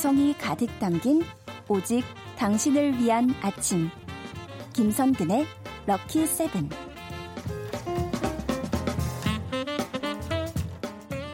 감성이 가득 담긴 오직 당신을 위한 아침. 김선근의 럭키 세븐.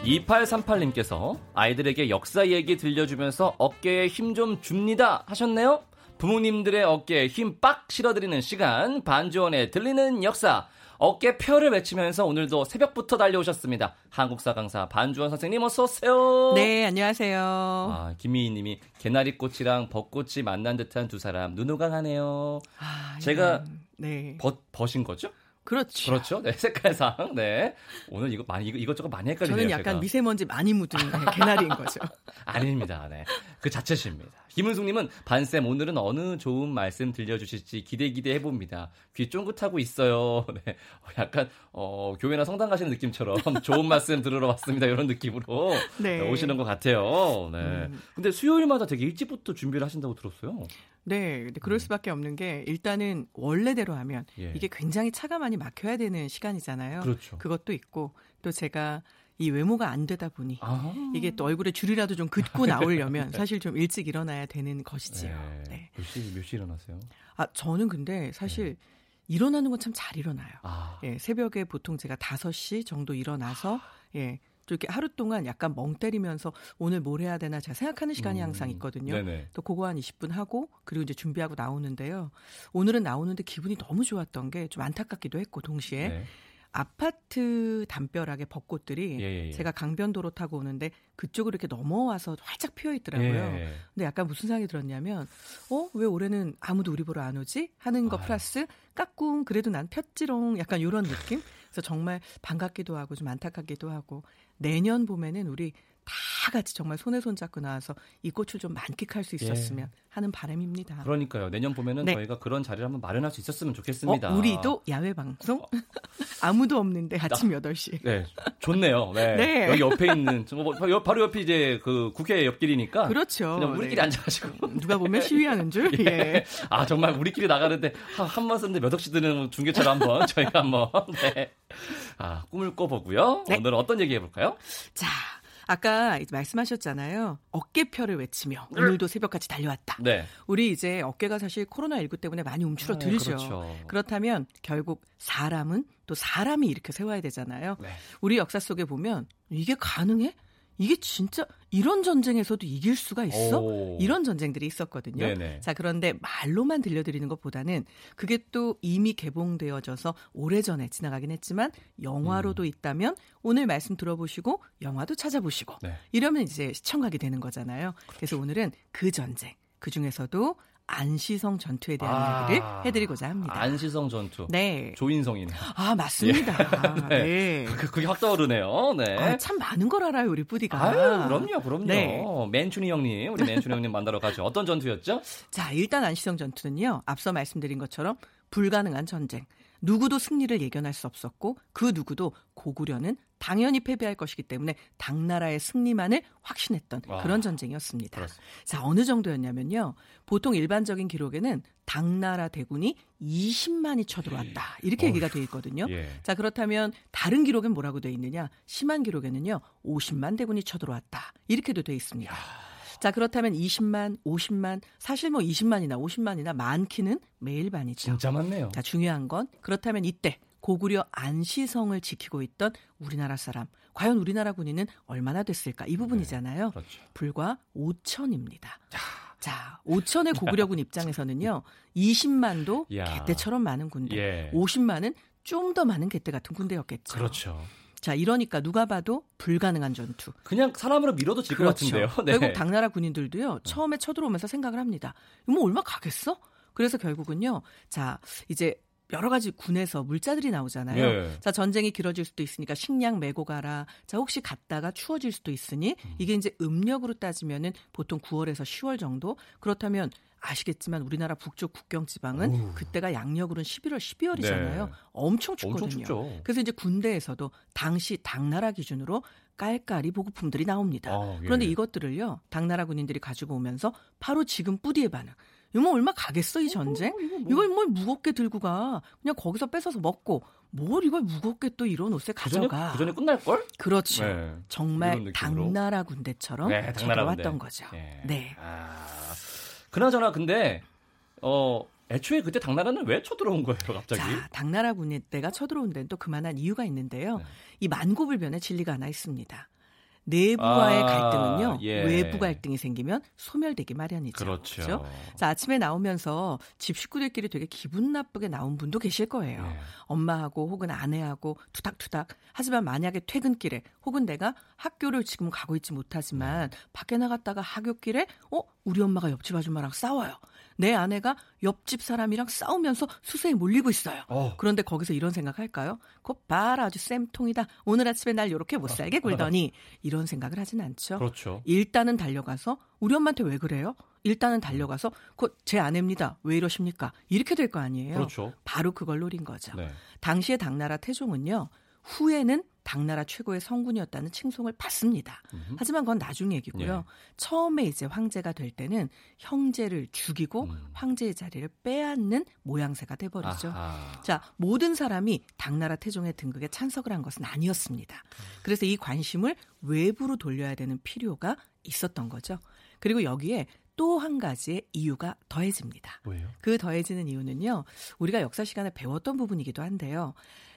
2838님께서 아이들에게 역사 얘기 들려주면서 어깨에 힘 좀 줍니다 하셨네요. 부모님들의 어깨에 힘 빡 실어드리는 시간 반주원의 들리는 역사 어깨 펴를 외치면서 오늘도 새벽부터 달려오셨습니다. 한국사 강사 반주원 선생님 어서 오세요. 네, 안녕하세요. 아, 김미희 님이 개나리 꽃이랑 벚꽃이 만난 듯한 두 사람 눈호강하네요. 아, 제가 네. 벗, 벗인 거죠? 그렇죠. 그렇죠. 네, 색깔상. 네. 오늘 이거 많이 이거 이것저것 많이 헷갈리네요. 저는 약간 제가. 미세먼지 많이 묻은 개나리인 거죠. 아닙니다. 네. 그 자체십니다. 김은숙 님은 반쌤 오늘은 어느 좋은 말씀 들려 주실지 기대 기대해 봅니다. 귀 쫑긋하고 있어요. 네. 약간 어, 교회나 성당 가시는 느낌처럼 좋은 말씀 들으러 왔습니다. 이런 느낌으로 네. 오시는 것 같아요. 네. 음. 근데 수요일마다 되게 일찍부터 준비를 하신다고 들었어요. 네, 근데 그럴 음. 수밖에 없는 게 일단은 원래대로 하면 예. 이게 굉장히 차가 많이 막혀야 되는 시간이잖아요. 그렇죠. 그것도 있고 또 제가 이 외모가 안 되다 보니 아. 이게 또 얼굴에 줄이라도 좀 긋고 나오려면 네. 사실 좀 일찍 일어나야 되는 것이지요. 네. 네. 몇 시, 몇 시 일어나세요? 아, 저는 근데 사실 네. 일어나는 건 참 잘 일어나요. 아. 예, 새벽에 보통 제가 5시 정도 일어나서 아. 예, 이렇게 하루 동안 약간 멍 때리면서 오늘 뭘 해야 되나 제가 생각하는 시간이 음, 항상 있거든요. 네네. 또 그거 한 20분 하고 그리고 이제 준비하고 나오는데요. 오늘은 나오는데 기분이 너무 좋았던 게 좀 안타깝기도 했고 동시에 네. 아파트 담벼락의 벚꽃들이 예, 예, 예. 제가 강변도로 타고 오는데 그쪽으로 이렇게 넘어와서 활짝 피어 있더라고요. 예. 근데 약간 무슨 생각이 들었냐면 어, 왜 올해는 아무도 우리 보러 안 오지? 하는 거 플러스 까꿍 그래도 난 폈지롱 약간 요런 느낌? 그래서 정말 반갑기도 하고 좀 안타깝기도 하고 내년 봄에는 우리 다 같이 정말 손에 손 잡고 나와서 이 꽃을 좀 만끽할 수 있었으면 예. 하는 바람입니다. 그러니까요. 내년 봄에는 네. 저희가 그런 자리를 한번 마련할 수 있었으면 좋겠습니다. 어, 우리도 야외 방송 어. 아무도 없는데 아침 나, 8시. 네. 좋네요. 네. 네. 여기 옆에 있는 뭐, 바로 옆이 이제 그 국회 옆길이니까 그렇죠. 그냥 우리끼리 네. 앉아 가지고 누가 보면 시위하는 줄. 예. 예. 아, 정말 우리끼리 나가는데 한, 한 말씀인데 몇 억씩 드는 중계처럼 한번 저희가 한번 네. 아, 꿈을 꿔보고요. 네. 오늘은 어떤 얘기 해볼까요? 자, 아까 말씀하셨잖아요. 어깨펴를 외치며 네. 오늘도 새벽같이 달려왔다. 네. 우리 이제 어깨가 사실 코로나19 때문에 많이 움츠러들죠. 아, 그렇죠. 그렇다면 결국 사람은 또 사람이 이렇게 세워야 되잖아요. 네. 우리 역사 속에 보면 이게 가능해? 이게 진짜 이런 전쟁에서도 이길 수가 있어? 오. 이런 전쟁들이 있었거든요. 네네. 자, 그런데 말로만 들려드리는 것보다는 그게 또 이미 개봉되어져서 오래전에 지나가긴 했지만 영화로도 음. 있다면 오늘 말씀 들어보시고 영화도 찾아보시고 네. 이러면 이제 시청하게 되는 거잖아요. 그렇죠. 그래서 오늘은 그 전쟁 그 중에서도 안시성 전투에 대한 아, 이야기를 해드리고자 합니다. 안시성 전투. 네. 조인성이네요. 아 맞습니다. 예. 네. 네. 그, 그게 확 떠오르네요. 네. 아, 참 많은 걸 알아요 우리 뿌디가. 아유, 그럼요, 그럼요. 네. 맨춘이 형님, 우리 맨춘이 형님 만나러 가죠. 어떤 전투였죠? 자, 일단 안시성 전투는요. 앞서 말씀드린 것처럼 불가능한 전쟁. 누구도 승리를 예견할 수 없었고 그 누구도 고구려는 당연히 패배할 것이기 때문에 당나라의 승리만을 확신했던 와, 그런 전쟁이었습니다. 그렇습니다. 자, 어느 정도였냐면요. 보통 일반적인 기록에는 당나라 대군이 20만이 쳐들어왔다. 이렇게 얘기가 돼 있거든요. 예. 자, 그렇다면 다른 기록엔 뭐라고 돼 있느냐? 심한 기록에는요. 50만 대군이 쳐들어왔다. 이렇게도 돼 있습니다. 야. 자, 그렇다면 20만, 50만, 사실 뭐 20만이나 50만이나 많기는 매일 반이죠. 진짜 많네요. 자, 중요한 건 그렇다면 이때 고구려 안시성을 지키고 있던 우리나라 사람, 과연 우리나라 군인은 얼마나 됐을까? 이 부분이잖아요. 네, 그렇죠. 불과 5천입니다. 자, 5천의 고구려군 입장에서는요, 20만도 야. 개떼처럼 많은 군대, 예. 50만은 좀 더 많은 개떼 같은 군대였겠죠. 그렇죠. 자, 이러니까 누가 봐도 불가능한 전투. 그냥 사람으로 밀어도 질것 그렇죠. 같은데요. 네. 결국 당나라 군인들도요. 처음에 쳐들어오면서 생각을 합니다. 뭐 얼마 가겠어? 그래서 결국은요. 자, 이제 여러 가지 군에서 물자들이 나오잖아요. 예. 자, 전쟁이 길어질 수도 있으니까 식량 메고 가라. 자, 혹시 갔다가 추워질 수도 있으니 음. 이게 이제 음력으로 따지면은 보통 9월에서 10월 정도. 그렇다면 아시겠지만 우리나라 북쪽 국경 지방은 오. 그때가 양력으로는 11월, 12월이잖아요. 네. 엄청 춥거든요. 엄청 그래서 이제 군대에서도 당시 당나라 기준으로 깔깔이 보급품들이 나옵니다. 아, 예. 그런데 이것들을요, 당나라 군인들이 가지고 오면서 바로 지금 뿌디의 반응. 이거 얼마 가겠어 이 전쟁? 어, 뭐. 이걸 뭘 무겁게 들고 가? 그냥 거기서 뺏어서 먹고 뭘 이걸 무겁게 또 이런 옷에 가져가? 그 전에 끝날 걸? 그렇죠. 네. 정말 당나라 군대처럼 네, 들어왔던 거죠. 네. 네. 아, 그나저나 근데 어 애초에 그때 당나라는 왜 쳐들어온 거예요, 갑자기? 자, 당나라 군대가 쳐들어온 데는 또 그만한 이유가 있는데요. 네. 이 만고불변의 진리가 하나 있습니다. 내부와의 아, 갈등은요 예. 외부 갈등이 생기면 소멸되기 마련이죠. 그렇죠. 그렇죠? 자 아침에 나오면서 집 식구들끼리 되게 기분 나쁘게 나온 분도 계실 거예요. 예. 엄마하고 혹은 아내하고 투닥투닥. 하지만 만약에 퇴근길에 혹은 내가 학교를 지금 가고 있지 못하지만 네. 밖에 나갔다가 학교길에 어 우리 엄마가 옆집 아줌마랑 싸워요. 내 아내가 옆집 사람이랑 싸우면서 수세에 몰리고 있어요. 어. 그런데 거기서 이런 생각할까요? 곧 봐라 아주 쌤통이다. 오늘 아침에 날 이렇게 못 살게 굴더니 이런 생각을 하진 않죠. 그렇죠. 일단은 달려가서 우리 엄마한테 왜 그래요? 일단은 달려가서 제 아내입니다. 왜 이러십니까? 이렇게 될 거 아니에요. 그렇죠. 바로 그걸 노린 거죠. 네. 당시에 당나라 태종은요. 후에는 당나라 최고의 성군이었다는 칭송을 받습니다. 음흠. 하지만 그건 나중 얘기고요. 예. 처음에 이제 황제가 될 때는 형제를 죽이고 음. 황제의 자리를 빼앗는 모양새가 돼버리죠. 아하. 자, 모든 사람이 당나라 태종의 등극에 찬석을 한 것은 아니었습니다. 그래서 이 관심을 외부로 돌려야 되는 필요가 있었던 거죠. 그리고 여기에 또한 가지의 이유가 더해집니다. 뭐예요? 그 더해지는 이유는요. 우리가 역사 시간에 배웠던 부분이기도 한데요.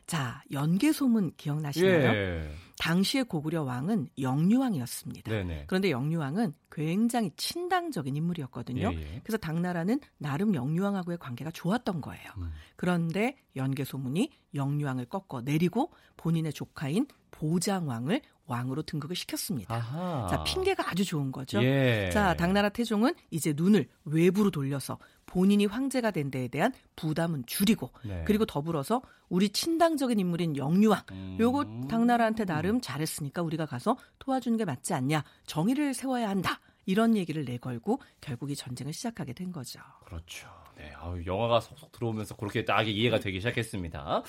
자, 연개소문 기억나시나요? 예. 당시의 고구려 왕은 영유왕이었습니다. 네네. 그런데 영유왕은 굉장히 친당적인 인물이었거든요. 예예. 예. 그래서 당나라는 나름 영유왕하고의 관계가 좋았던 거예요. 음. 그런데 연개소문이 영유왕을 꺾어 내리고 본인의 조카인 보장왕을 왕으로 등극을 시켰습니다. 아하. 자, 핑계가 아주 좋은 거죠. 예. 자, 당나라 태종은 이제 눈을 외부로 돌려서 본인이 황제가 된 데에 대한 부담은 줄이고 네. 그리고 더불어서 우리 친당적인 인물인 영유왕 음. 요거 당나라한테 나름 잘했으니까 우리가 가서 도와주는 게 맞지 않냐 정의를 세워야 한다 이런 얘기를 내걸고 결국 이 전쟁을 시작하게 된 거죠. 그렇죠. 네, 아유, 영화가 속속 들어오면서 그렇게 딱 이해가 되기 시작했습니다.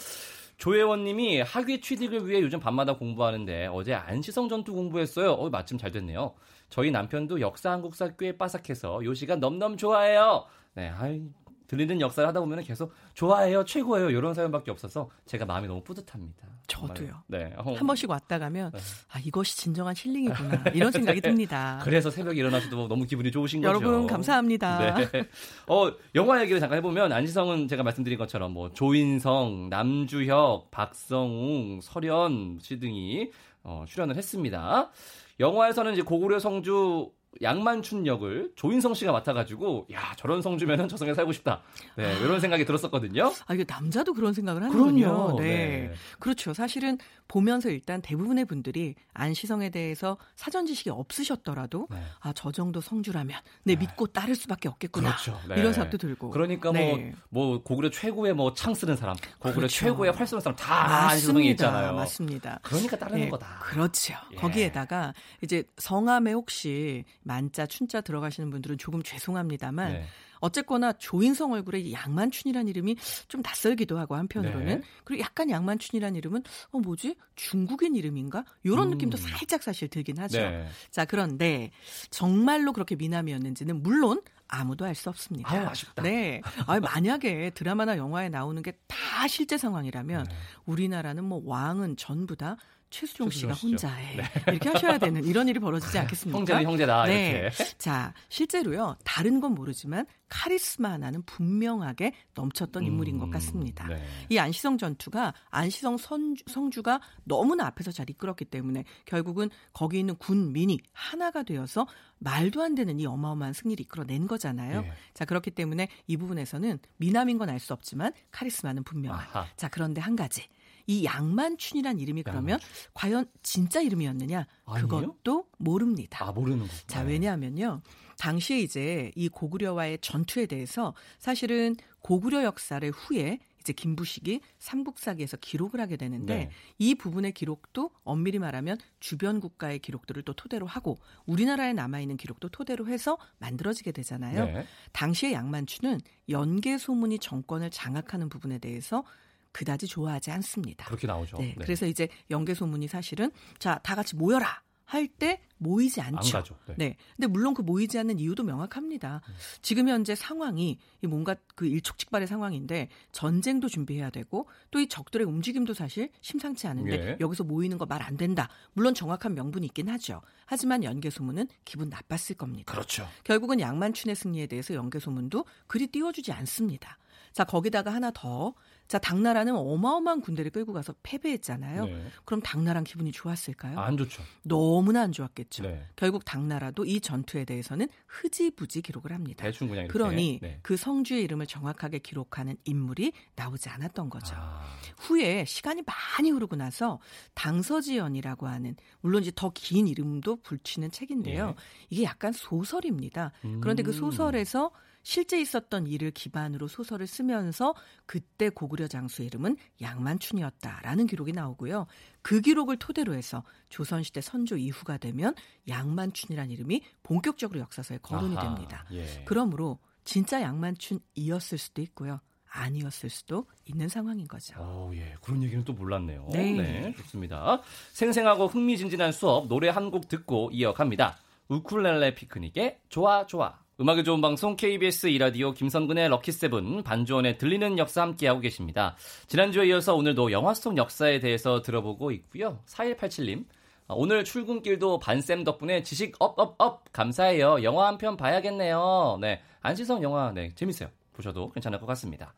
조혜원님이 학위 취직을 위해 요즘 밤마다 공부하는데 어제 안시성 전투 공부했어요. 어, 마침 잘 됐네요. 저희 남편도 역사 한국사 꽤 빠삭해서 요 시간 넘넘 좋아해요. 네, 아이, 들리는 역사를 하다 보면 계속 좋아해요, 최고예요 이런 사연밖에 없어서 제가 마음이 너무 뿌듯합니다. 저도요. 네. 어. 한 번씩 왔다 가면 네. 아 이것이 진정한 힐링이구나 이런 생각이 듭니다. 그래서 새벽에 일어나서도 너무 기분이 좋으신 거죠. 여러분 감사합니다. 네. 어 영화 얘기를 잠깐 해보면 안지성은 제가 말씀드린 것처럼 뭐 조인성, 남주혁, 박성웅, 설현 씨 등이 어, 출연을 했습니다. 영화에서는 이제 고구려 성주 양만춘 역을 조인성 씨가 맡아가지고 야 저런 성주면은 저성에 살고 싶다. 네 아. 이런 생각이 들었었거든요. 아 이게 남자도 그런 생각을 하는군요. 네. 네. 그렇죠. 사실은 보면서 일단 대부분의 분들이 안시성에 대해서 사전 지식이 없으셨더라도 네. 아저 정도 성주라면 내 네, 네. 믿고 따를 수밖에 없겠구나. 그렇죠. 네. 이런 생각도 들고. 그러니까 뭐뭐 네. 뭐 고구려 최고의 뭐 창 쓰는 사람, 고구려 그렇죠. 최고의 활 쏘는 사람 다 안시성에 있잖아요. 맞습니다. 그러니까 따르는 거다. 그렇죠. 예. 거기에다가 이제 성함에 혹시 만자 춘자 들어가시는 분들은 조금 죄송합니다만. 네. 어쨌거나 조인성 얼굴에 양만춘이라는 이름이 좀 낯설기도 하고 한편으로는 네. 그리고 약간 양만춘이라는 이름은 어 뭐지 중국인 이름인가 이런 음. 느낌도 살짝 사실 들긴 하죠. 네. 자 그런데 정말로 그렇게 미남이었는지는 물론 아무도 알 수 없습니다. 아유, 아쉽다. 네. 아 만약에 드라마나 영화에 나오는 게 다 실제 상황이라면 네. 우리나라는 뭐 왕은 전부 다 최수종 씨가 혼자 해. 네. 이렇게 하셔야 되는 이런 일이 벌어지지 않겠습니까? 형제는 형제다. 네. 이렇게. 자, 실제로요. 다른 건 모르지만 카리스마 하나는 분명하게 넘쳤던 인물인 것 음, 같습니다. 네. 이 안시성 전투가 안시성 선주, 성주가 너무나 앞에서 잘 이끌었기 때문에 결국은 거기 있는 군민이 하나가 되어서 말도 안 되는 이 어마어마한 승리를 이끌어낸 거잖아요. 네. 자, 그렇기 때문에 이 부분에서는 미남인 건 알 수 없지만 카리스마는 분명한. 아하. 자, 그런데 한 가지. 이 양만춘이란 이름이 그러면 양만춘. 과연 진짜 이름이었느냐? 아니요? 그것도 모릅니다. 아, 모르는 거. 자, 왜냐하면요. 당시에 이제 이 고구려와의 전투에 대해서 사실은 고구려 역사를 후에 이제 김부식이 삼국사기에서 기록을 하게 되는데 네. 이 부분의 기록도 엄밀히 말하면 주변 국가의 기록들을 또 토대로 하고 우리나라에 남아 있는 기록도 토대로 해서 만들어지게 되잖아요. 네. 당시의 양만춘은 연개 소문이 정권을 장악하는 부분에 대해서 그다지 좋아하지 않습니다. 그렇게 나오죠. 네, 네. 그래서 이제 연개 소문이 사실은 자 다 같이 모여라. 할 때 모이지 않죠. 안 네. 네. 근데 물론 그 모이지 않는 이유도 명확합니다. 음. 지금 현재 상황이 뭔가 그 일촉즉발의 상황인데 전쟁도 준비해야 되고 또 이 적들의 움직임도 사실 심상치 않은데 예. 여기서 모이는 거 말 안 된다. 물론 정확한 명분이 있긴 하죠. 하지만 연개소문은 기분 나빴을 겁니다. 그렇죠. 결국은 양만춘의 승리에 대해서 연개소문도 그리 띄워주지 않습니다. 자, 거기다가 하나 더. 자, 당나라는 어마어마한 군대를 끌고 가서 패배했잖아요. 네. 그럼 당나라 기분이 좋았을까요? 안 좋죠. 너무나 안 좋았겠죠. 네. 결국 당나라도 이 전투에 대해서는 흐지부지 기록을 합니다. 대충 그냥 이렇게. 그러니 네. 그 성주의 이름을 정확하게 기록하는 인물이 나오지 않았던 거죠. 아. 후에 시간이 많이 흐르고 나서 당서지연이라고 하는 물론 이제 더 긴 이름도 불치는 책인데요. 예. 이게 약간 소설입니다. 그런데 그 음. 소설에서 실제 있었던 일을 기반으로 소설을 쓰면서 그때 고구려 장수의 이름은 양만춘이었다라는 기록이 나오고요. 그 기록을 토대로 해서 조선시대 선조 이후가 되면 양만춘이라는 이름이 본격적으로 역사서에 거론이 아하, 됩니다. 예. 그러므로 진짜 양만춘이었을 수도 있고요. 아니었을 수도 있는 상황인 거죠. 오, 예. 그런 얘기는 또 몰랐네요. 네. 네. 좋습니다. 생생하고 흥미진진한 수업 노래 한 곡 듣고 이어갑니다. 우쿨렐레 피크닉의 좋아 좋아. 음악의 좋은 방송 KBS 이라디오 김선근의 럭키세븐 반주원의 들리는 역사 함께하고 계십니다. 지난주에 이어서 오늘도 영화 속 역사에 대해서 들어보고 있고요. 4187님 아, 오늘 출근길도 반쌤 덕분에 지식 업업업 감사해요. 영화 한 편 봐야겠네요. 네 안시성 영화 네 재밌어요. 보셔도 괜찮을 것 같습니다.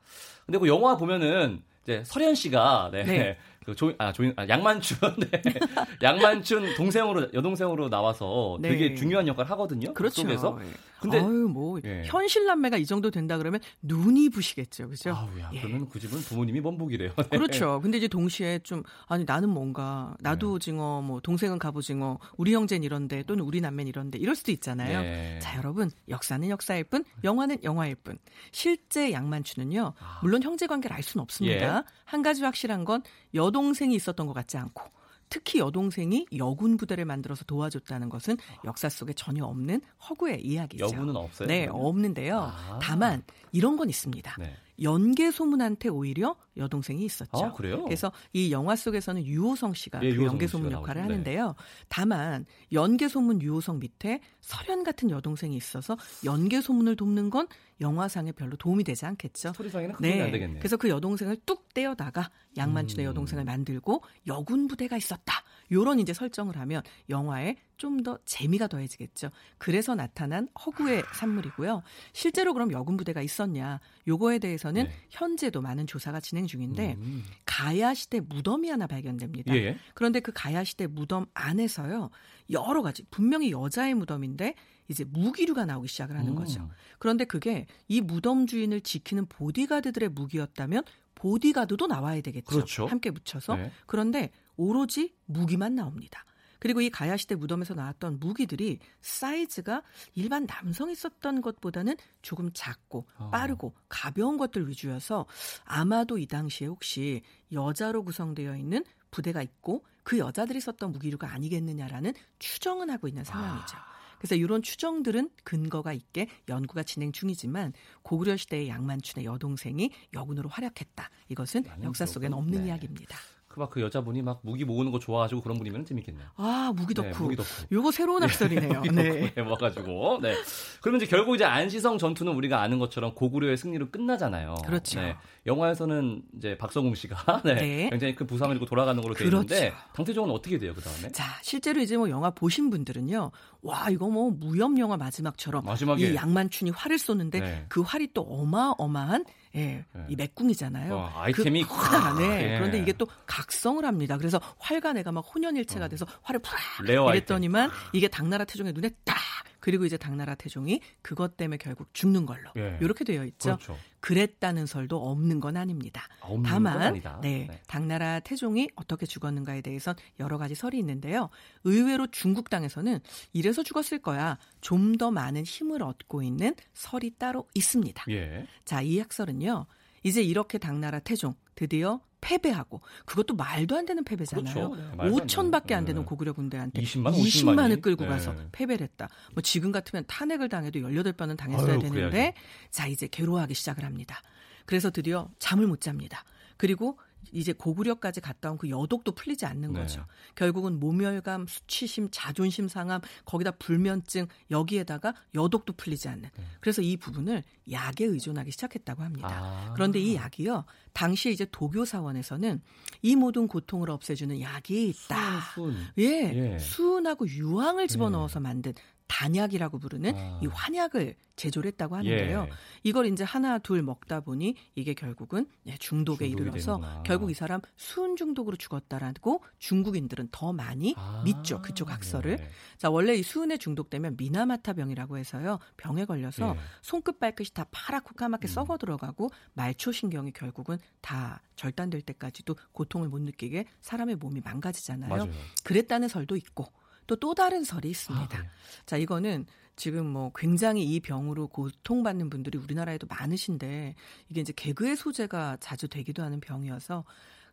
근데 그 영화 보면은 이제 설현 씨가 네. 네. 그 조, 아, 조, 아, 양만춘, 네. 양만춘 동생으로, 여동생으로 나와서 네. 되게 중요한 역할 을 하거든요. 그 그렇죠. 속에서. 예. 근데. 아유, 뭐, 예. 현실 남매가 이 정도 된다 그러면 눈이 부시겠죠. 그죠? 아우야, 예. 그러면 그 집은 부모님이 먼복이래요. 네. 그렇죠. 근데 이제 동시에 좀, 아니, 나는 뭔가, 나도 네. 오징어, 뭐, 동생은 갑오징어, 우리 형제는 이런데, 또는 우리 남매는 이런데, 이럴 수도 있잖아요. 네. 자, 여러분, 역사는 역사일 뿐, 영화는 영화일 뿐. 실제 양만춘은요, 아. 물론 형제 관계를 알 수는 없습니다. 예. 한 가지 확실한 건, 여 동생이 있었던 것 같지 않고 특히 여동생이 여군 부대를 만들어서 도와줬다는 것은 역사 속에 전혀 없는 허구의 이야기죠. 여군은 없어요? 네? 없는데요. 아. 다만 이런 건 있습니다. 네. 연계 소문한테 오히려 여동생이 있었죠. 아? 그래서 이 영화 속에서는 유호성 씨가 예, 그 연계 소문 역할을 나오죠. 하는데요. 네. 다만 연계 소문 유호성 밑에 설현 같은 여동생이 있어서 연계 소문을 돕는 건 영화상에 별로 도움이 되지 않겠죠. 스토리상에는 네. 안 되겠네요. 그래서 그 여동생을 뚝 떼어다가 양만춘의 음. 여동생을 만들고 여군 부대가 있었다. 요런 이제 설정을 하면 영화에 좀 더 재미가 더해지겠죠. 그래서 나타난 허구의 산물이고요. 실제로 그럼 여군 부대가 있었냐? 요거에 대해서는 네. 현재도 많은 조사가 진행 중인데 음. 가야 시대 무덤이 하나 발견됩니다. 예. 그런데 그 가야 시대 무덤 안에서요. 여러 가지 분명히 여자의 무덤인데 이제 무기류가 나오기 시작을 하는 음. 거죠. 그런데 그게 이 무덤 주인을 지키는 보디가드들의 무기였다면 보디가드도 나와야 되겠죠. 그렇죠. 함께 묻혀서. 네. 그런데 오로지 무기만 나옵니다. 그리고 이 가야시대 무덤에서 나왔던 무기들이 사이즈가 일반 남성이 썼던 것보다는 조금 작고 아. 빠르고 가벼운 것들 위주여서 아마도 이 당시에 혹시 여자로 구성되어 있는 부대가 있고 그 여자들이 썼던 무기류가 아니겠느냐라는 추정은 하고 있는 상황이죠. 아. 그래서 이런 추정들은 근거가 있게 연구가 진행 중이지만 고구려 시대의 양만춘의 여동생이 여군으로 활약했다. 이것은 역사 속에는 없는 네. 이야기입니다. 그막그 그 여자분이 막 무기 모으는 거 좋아하시고 그런 분이면 재밌겠네요. 아 무기 덕후. 네, 무기 덕후. 요거 새로운 학설이네요. 무기 네. 모아가지고. 네. 그러면 이제 결국 이제 안시성 전투는 우리가 아는 것처럼 고구려의 승리로 끝나잖아요. 그렇죠. 네. 영화에서는 이제 박성웅 씨가 네, 네. 굉장히 큰 부상을 입고 돌아가는 걸로 되어 그렇죠. 있는데 당태종은 어떻게 돼요 그 다음에? 자 실제로 이제 뭐 영화 보신 분들은요. 와 이거 뭐 무협 영화 마지막처럼 마지막에 이 양만춘이 활을 쏘는데 네. 그 활이 또 어마어마한 예, 네. 이 맥궁이잖아요. 어, 아이템이 그 크다. 네. 예. 그런데 이게 또 각성을 합니다. 그래서 활과 내가 막 혼연일체가 어. 돼서 활을 푸라 이랬더니만 이게 당나라 태종의 눈에 딱 그리고 이제 당나라 태종이 그것 때문에 결국 죽는 걸로 예. 이렇게 되어 있죠. 그렇죠. 그랬다는 설도 없는 건 아닙니다. 없는 다만 네, 네, 당나라 태종이 어떻게 죽었는가에 대해선 여러 가지 설이 있는데요. 의외로 중국 땅에서는 이래서 죽었을 거야. 좀 더 많은 힘을 얻고 있는 설이 따로 있습니다. 예. 자, 이 학설은요. 이제 이렇게 당나라 태종 드디어 패배하고 그것도 말도 안 되는 패배잖아요. 그렇죠. 네, 5천밖에 안 되는 네. 고구려 군대한테 20만, 20만을 끌고 네. 가서 패배를 했다. 뭐 지금 같으면 탄핵을 당해도 18번은 당했어야 아유, 되는데 그래야지. 자 이제 괴로워하기 시작을 합니다. 그래서 드디어 잠을 못 잡니다. 그리고 이제 고구려까지 갔다 온 그 여독도 풀리지 않는 네. 거죠. 결국은 모멸감, 수치심, 자존심 상함, 거기다 불면증 여기에다가 여독도 풀리지 않는. 네. 그래서 이 부분을 약에 의존하기 시작했다고 합니다. 아. 그런데 이 약이요. 당시에 이제 도교 사원에서는 이 모든 고통을 없애주는 약이 있다. 수은, 수은. 예, 예. 수은하고 유황을 집어넣어서 예. 만든 단약이라고 부르는 아. 이 환약을 제조를 했다고 하는데요. 예. 이걸 이제 하나 둘 먹다 보니 이게 결국은 예, 중독에 이르러서 되는구나. 결국 이 사람 수은 중독으로 죽었다라고 중국인들은 더 많이 아. 믿죠. 그쪽 학설을. 예. 자, 원래 이 수은에 중독되면 미나마타 병이라고 해서요. 병에 걸려서 예. 손끝 발끝이 다 파랗고 까맣게 음. 썩어 들어가고 말초 신경이 결국은 다 절단될 때까지도 고통을 못 느끼게 사람의 몸이 망가지잖아요. 맞아요. 그랬다는 설도 있고 또 또 다른 설이 있습니다. 아, 자, 이거는 지금 뭐 굉장히 이 병으로 고통받는 분들이 우리나라에도 많으신데 이게 이제 개그의 소재가 자주 되기도 하는 병이어서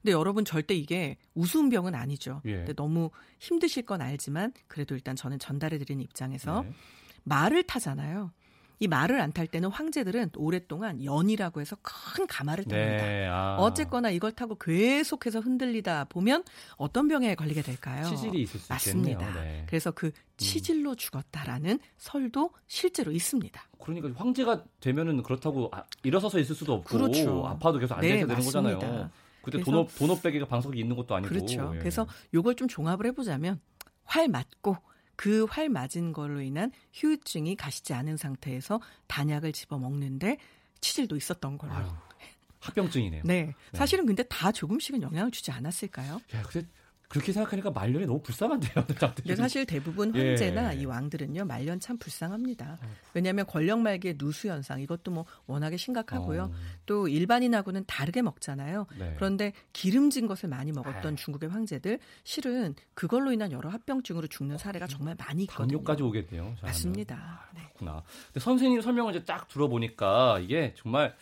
근데 여러분 절대 이게 우스운 병은 아니죠. 예. 근데 너무 힘드실 건 알지만 그래도 일단 저는 전달해 드리는 입장에서 네. 말을 타잖아요. 이 말을 안 탈 때는 황제들은 오랫동안 연이라고 해서 큰 가마를 탑니다. 네, 아. 어쨌거나 이걸 타고 계속해서 흔들리다 보면 어떤 병에 걸리게 될까요? 치질이 있을 수 맞습니다. 있겠네요. 네. 그래서 그 음. 치질로 죽었다라는 설도 실제로 있습니다. 그러니까 황제가 되면은 그렇다고 아, 일어서서 있을 수도 없고 그렇죠. 아파도 계속 앉아 있어야 네, 되는 거잖아요. 그때 돈업 돈업백이가 방석이 있는 것도 아니고. 그렇죠. 예. 그래서 요걸 좀 종합을 해보자면 활 맞고 그 활 맞은 걸로 인한 후유증이 가시지 않은 상태에서 단약을 집어 먹는데 치질도 있었던 걸로. 아유, 합병증이네요. 네. 네. 사실은 근데 다 조금씩은 영향을 주지 않았을까요? 야, 근데 그렇게 생각하니까 말년이 너무 불쌍한데요. 근데 사실 대부분 예. 황제나 예. 이 왕들은요 말년 참 불쌍합니다. 아. 왜냐하면 권력 말기의 누수 현상 이것도 뭐 워낙에 심각하고요. 어. 또 일반인하고는 다르게 먹잖아요. 네. 그런데 기름진 것을 많이 먹었던 아. 중국의 황제들 실은 그걸로 인한 여러 합병증으로 죽는 사례가 정말 많이 있거든요. 당뇨까지 오겠네요. 맞습니다. 아, 그렇구나. 근데 선생님 설명을 이제 딱 들어보니까 이게 정말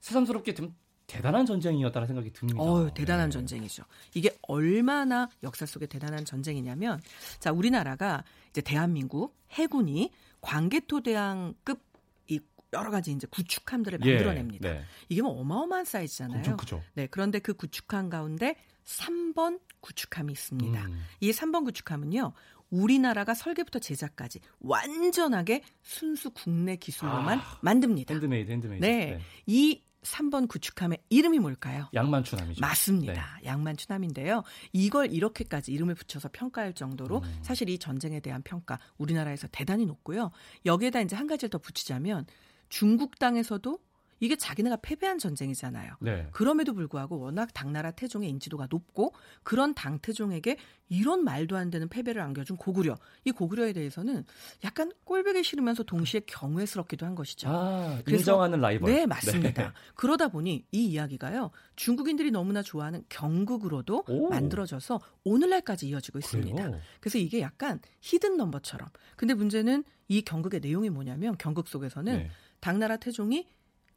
새삼스럽게 좀 대단한 전쟁이었다는 생각이 듭니다. 어, 대단한 네. 전쟁이죠. 이게 얼마나 역사 속에 대단한 전쟁이냐면, 자 우리나라가 이제 대한민국 해군이 광개토대왕급 이 여러 가지 이제 구축함들을 예, 만들어냅니다. 네. 이게 뭐 어마어마한 사이즈잖아요. 그죠. 네, 그런데 그 구축함 가운데 3번 구축함이 있습니다. 음. 이 3번 구축함은요. 우리나라가 설계부터 제작까지 완전하게 순수 국내 기술로만 아, 만듭니다. 핸드메이드, 핸드메이드. 네. 네. 이 3번 구축함의 이름이 뭘까요? 양만춘함이죠. 맞습니다. 네. 양만춘함인데요. 이걸 이렇게까지 이름을 붙여서 평가할 정도로 음. 사실 이 전쟁에 대한 평가 우리나라에서 대단히 높고요. 여기에다 이제 한 가지를 더 붙이자면 중국 땅에서도 이게 자기네가 패배한 전쟁이잖아요. 네. 그럼에도 불구하고 워낙 당나라 태종의 인지도가 높고 그런 당 태종에게 이런 말도 안 되는 패배를 안겨준 고구려. 이 고구려에 대해서는 약간 꼴보기 싫으면서 동시에 경외스럽기도 한 것이죠. 아, 인정하는 라이벌. 네, 맞습니다. 네. 그러다 보니 이 이야기가요. 중국인들이 너무나 좋아하는 경극으로도 오. 만들어져서 오늘날까지 이어지고 있습니다. 그래요? 그래서 이게 약간 히든 넘버처럼. 근데 문제는 이 경극의 내용이 뭐냐면 경극 속에서는 네. 당나라 태종이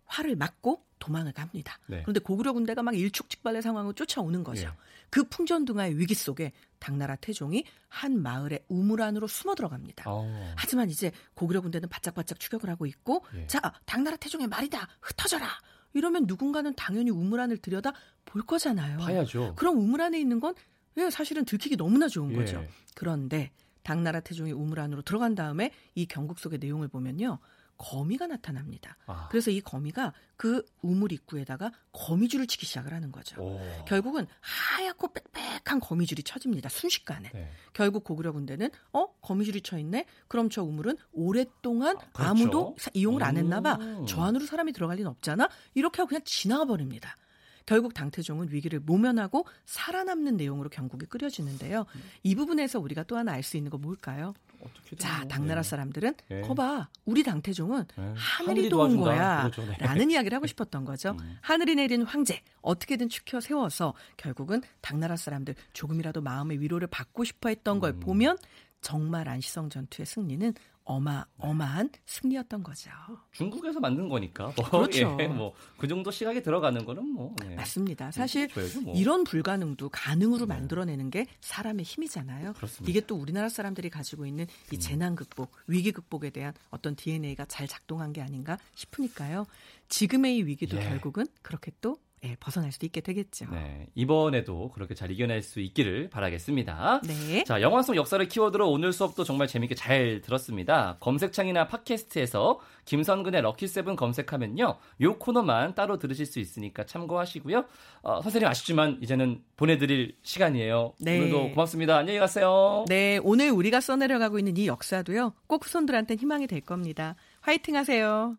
화를 맞고 도망을 갑니다. 네. 그런데 고구려 군대가 막 일촉즉발의 상황을 쫓아오는 거죠. 예. 그 풍전등화의 위기 속에 당나라 태종이 한 마을의 우물 안으로 숨어 들어갑니다. 오. 어. 하지만 이제 고구려 군대는 바짝바짝 추격을 하고 있고 예. 자 당나라 태종의 말이다 흩어져라 이러면 누군가는 당연히 우물 안을 들여다 볼 거잖아요. 봐야죠. 그럼 우물 안에 있는 건 사실은 들키기 너무나 좋은 예. 거죠. 그런데 당나라 태종이 우물 안으로 들어간 다음에 이 경국 속의 내용을 보면요. 거미가 나타납니다. 아. 그래서 이 거미가 그 우물 입구에다가 거미줄을 치기 시작을 하는 거죠. 오. 결국은 하얗고 빽빽한 거미줄이 쳐집니다. 순식간에. 네. 결국 고구려 군대는 어 거미줄이 쳐 있네. 그럼 저 우물은 오랫동안 아, 그렇죠. 무도 이용을 안 했나 봐. 저 안으로 사람이 들어갈 리는 없잖아. 이렇게 하고 그냥 지나가 버립니다. 결국 당태종은 위기를 모면하고 살아남는 내용으로 경국이 끓여지는데요. 이 부분에서 우리가 또 하나 알 수 있는 거 뭘까요? 자, 당나라 네. 사람들은 네. 거봐, 우리 당태종은 네. 하늘이 도운 거야. 그렇죠. 네. 라는 이야기를 하고 싶었던 거죠. 음. 하늘이 내린 황제, 어떻게든 추켜 세워서 결국은 당나라 사람들 조금이라도 마음의 위로를 받고 싶어 했던 걸 음. 보면 정말 안시성 전투의 승리는 어마어마한 승리였던 거죠. 중국에서 만든 거니까. 뭐, 그렇죠. 예, 뭐그 정도 시각이 들어가는 거는 뭐 예. 맞습니다. 사실 뭐. 이런 불가능도 가능으로 네. 만들어내는 게 사람의 힘이잖아요. 그렇습니다. 이게 또 우리나라 사람들이 가지고 있는 이 음. 재난 극복, 위기 극복에 대한 어떤 DNA가 잘 작동한 게 아닌가 싶으니까요. 지금의 이 위기도 예. 결국은 그렇게 또 예, 벗어날 수도 있게 되겠죠. 네, 이번에도 그렇게 잘 이겨낼 수 있기를 바라겠습니다. 네. 자, 영화 속 역사를 키워드로 오늘 수업도 정말 재밌게 잘 들었습니다. 검색창이나 팟캐스트에서 김선근의 럭키세븐 검색하면요. 요 코너만 따로 들으실 수 있으니까 참고하시고요. 어, 선생님 아쉽지만 이제는 보내드릴 시간이에요. 네. 오늘도 고맙습니다. 안녕히 가세요. 네, 오늘 우리가 써내려가고 있는 이 역사도요. 꼭 후손들한테 희망이 될 겁니다. 화이팅 하세요.